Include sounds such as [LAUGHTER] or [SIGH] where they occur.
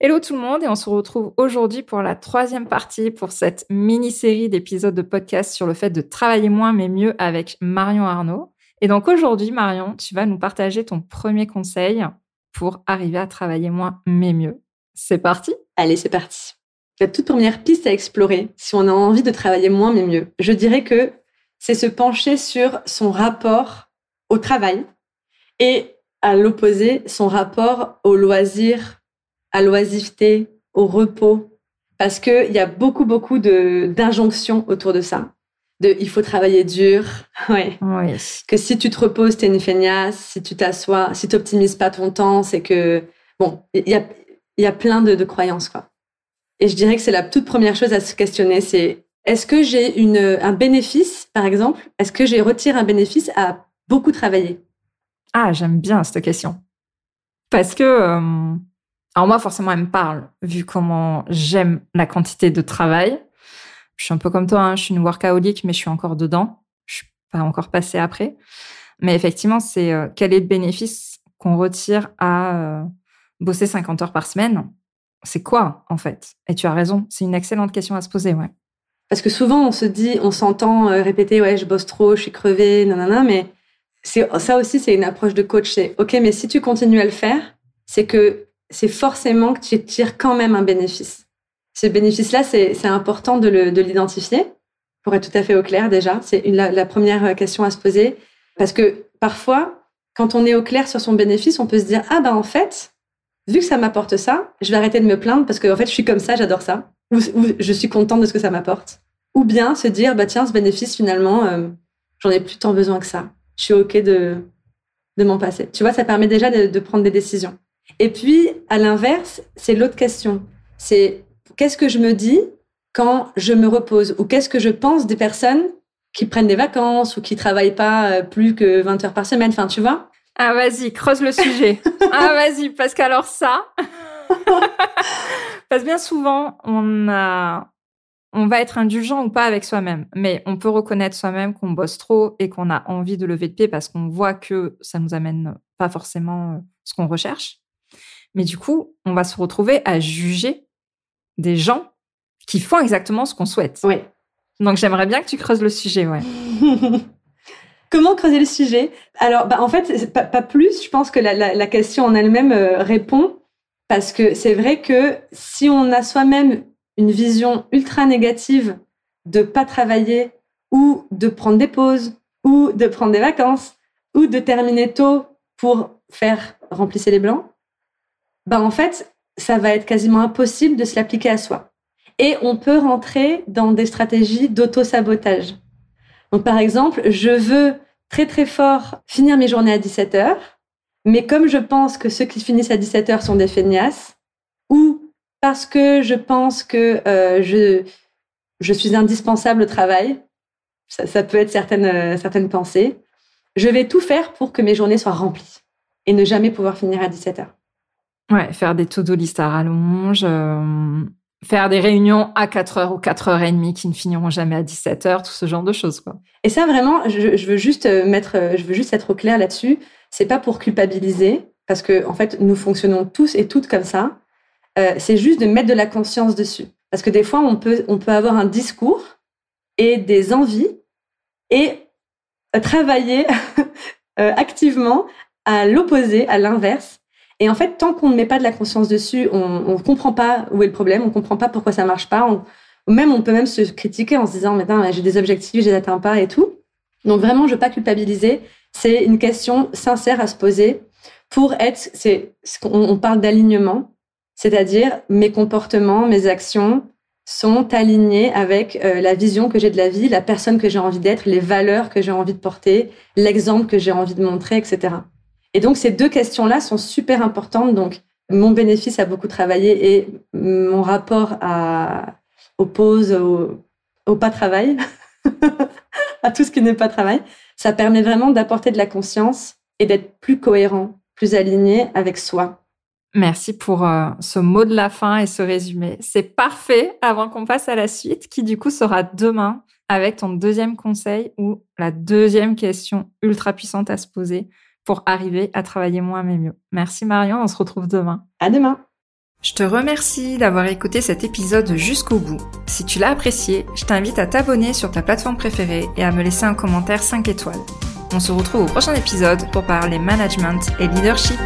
Hello tout le monde et on se retrouve aujourd'hui pour la troisième partie pour cette mini-série d'épisodes de podcast sur le fait de travailler moins mais mieux avec Marion Arnaud. Et donc aujourd'hui Marion, tu vas nous partager ton premier conseil pour arriver à travailler moins mais mieux. C'est parti Allez, c'est parti. La toute première piste à explorer, si on a envie de travailler moins mais mieux, je dirais que c'est se pencher sur son rapport au travail et à l'opposé, son rapport au loisir, à l'oisiveté, au repos, parce qu'il y a beaucoup, beaucoup d'injonctions autour de ça. De, il faut travailler dur, [LAUGHS] ouais. Oui. Que si tu te reposes, t'es une feignasse. Si tu t'assois, si tu n'optimises pas ton temps, c'est que bon, il y a, y a plein de, de croyances quoi. Et je dirais que c'est la toute première chose à se questionner, c'est est-ce que j'ai une un bénéfice, par exemple, est-ce que j'ai retire un bénéfice à beaucoup travailler? Ah, j'aime bien cette question parce que euh, alors moi, forcément, elle me parle, vu comment j'aime la quantité de travail. Je suis un peu comme toi, hein, je suis une workaholic, mais je suis encore dedans. Je suis pas encore passée après. Mais effectivement, c'est euh, quel est le bénéfice qu'on retire à euh, bosser 50 heures par semaine? C'est quoi, en fait? Et tu as raison, c'est une excellente question à se poser, ouais. Parce que souvent, on se dit, on s'entend euh, répéter, ouais, je bosse trop, je suis crevée, nanana, mais ça aussi, c'est une approche de coach. C'est, OK, mais si tu continues à le faire, c'est que c'est forcément que tu tires quand même un bénéfice. Ce bénéfice-là, c'est important de l'identifier, pour être tout à fait au clair déjà. C'est la, première question à se poser. Parce que parfois, quand on est au clair sur son bénéfice, on peut se dire, ah ben en fait, vu que ça m'apporte ça, je vais arrêter de me plaindre parce que en fait, je suis comme ça, j'adore ça. Ou, je suis contente de ce que ça m'apporte. Ou bien se dire, bah tiens, ce bénéfice, finalement, euh, j'en ai plus tant besoin que ça. Je suis OK de, de m'en passer. Tu vois, ça permet déjà de prendre des décisions. Et puis, à l'inverse, c'est l'autre question. C'est qu'est-ce que je me dis quand je me repose? Ou qu'est-ce que je pense des personnes qui prennent des vacances ou qui travaillent pas euh, plus que 20 heures par semaine? Enfin, tu vois? Ah, vas-y, creuse le sujet. [LAUGHS] ah, vas-y, parce qu'alors ça... [LAUGHS] parce que bien souvent, on a... On va être indulgent ou pas avec soi-même, mais on peut reconnaître soi-même qu'on bosse trop et qu'on a envie de lever de pied parce qu'on voit que ça nous amène pas forcément euh, ce qu'on recherche. Mais du coup, on va se retrouver à juger des gens qui font exactement ce qu'on souhaite. Oui. Donc j'aimerais bien que tu creuses le sujet, ouais. [LAUGHS] Comment creuser le sujet? Alors, bah, en fait, pas, pas, plus. Je pense que la, la, la question en elle-même euh, répond parce que c'est vrai que si on a soi-même une vision ultra négative de pas travailler ou de prendre des pauses ou de prendre des vacances ou de terminer tôt pour faire remplisser les blancs, ben en fait, ça va être quasiment impossible de se l'appliquer à soi. Et on peut rentrer dans des stratégies d'auto-sabotage. Donc, par exemple, je veux très très fort finir mes journées à 17 heures, mais comme je pense que ceux qui finissent à 17 heures sont des feignasses, ou parce que je pense que euh, je, je suis indispensable au travail, ça, ça peut être certaines, euh, certaines pensées, je vais tout faire pour que mes journées soient remplies et ne jamais pouvoir finir à 17 heures. Ouais, faire des to-do list à rallonge, euh, faire des réunions à 4 heures ou 4 heures et demie qui ne finiront jamais à 17 heures, tout ce genre de choses. Et ça, vraiment, je, veux juste euh, mettre, euh, je veux juste être clair là-dessus. C'est pas pour culpabiliser, parce que, en fait, nous fonctionnons tous et toutes comme ça. C'est juste de mettre de la conscience dessus. Parce que des fois, on peut, on peut avoir un discours et des envies et travailler [LAUGHS] activement à l'opposé, à l'inverse, et en fait, tant qu'on ne met pas de la conscience dessus, on ne comprend pas où est le problème, on ne comprend pas pourquoi ça marche pas. On, même, on peut même se critiquer en se disant, maintenant, j'ai des objectifs, je les atteins pas et tout. Donc vraiment, je veux pas culpabiliser. C'est une question sincère à se poser pour être, c'est, on parle d'alignement, c'est-à-dire mes comportements, mes actions sont alignés avec euh, la vision que j'ai de la vie, la personne que j'ai envie d'être, les valeurs que j'ai envie de porter, l'exemple que j'ai envie de montrer, etc. Et donc, ces deux questions-là sont super importantes. Donc, mon bénéfice a beaucoup travaillé et mon rapport à, aux pauses, au, au pas travail, [LAUGHS] à tout ce qui n'est pas travail, ça permet vraiment d'apporter de la conscience et d'être plus cohérent, plus aligné avec soi. Merci pour euh, ce mot de la fin et ce résumé. C'est parfait avant qu'on passe à la suite, qui du coup sera demain avec ton deuxième conseil ou la deuxième question ultra puissante à se poser pour arriver à travailler moins mais mieux. Merci Marion, on se retrouve demain. À demain. Je te remercie d'avoir écouté cet épisode jusqu'au bout. Si tu l'as apprécié, je t'invite à t'abonner sur ta plateforme préférée et à me laisser un commentaire 5 étoiles. On se retrouve au prochain épisode pour parler management et leadership.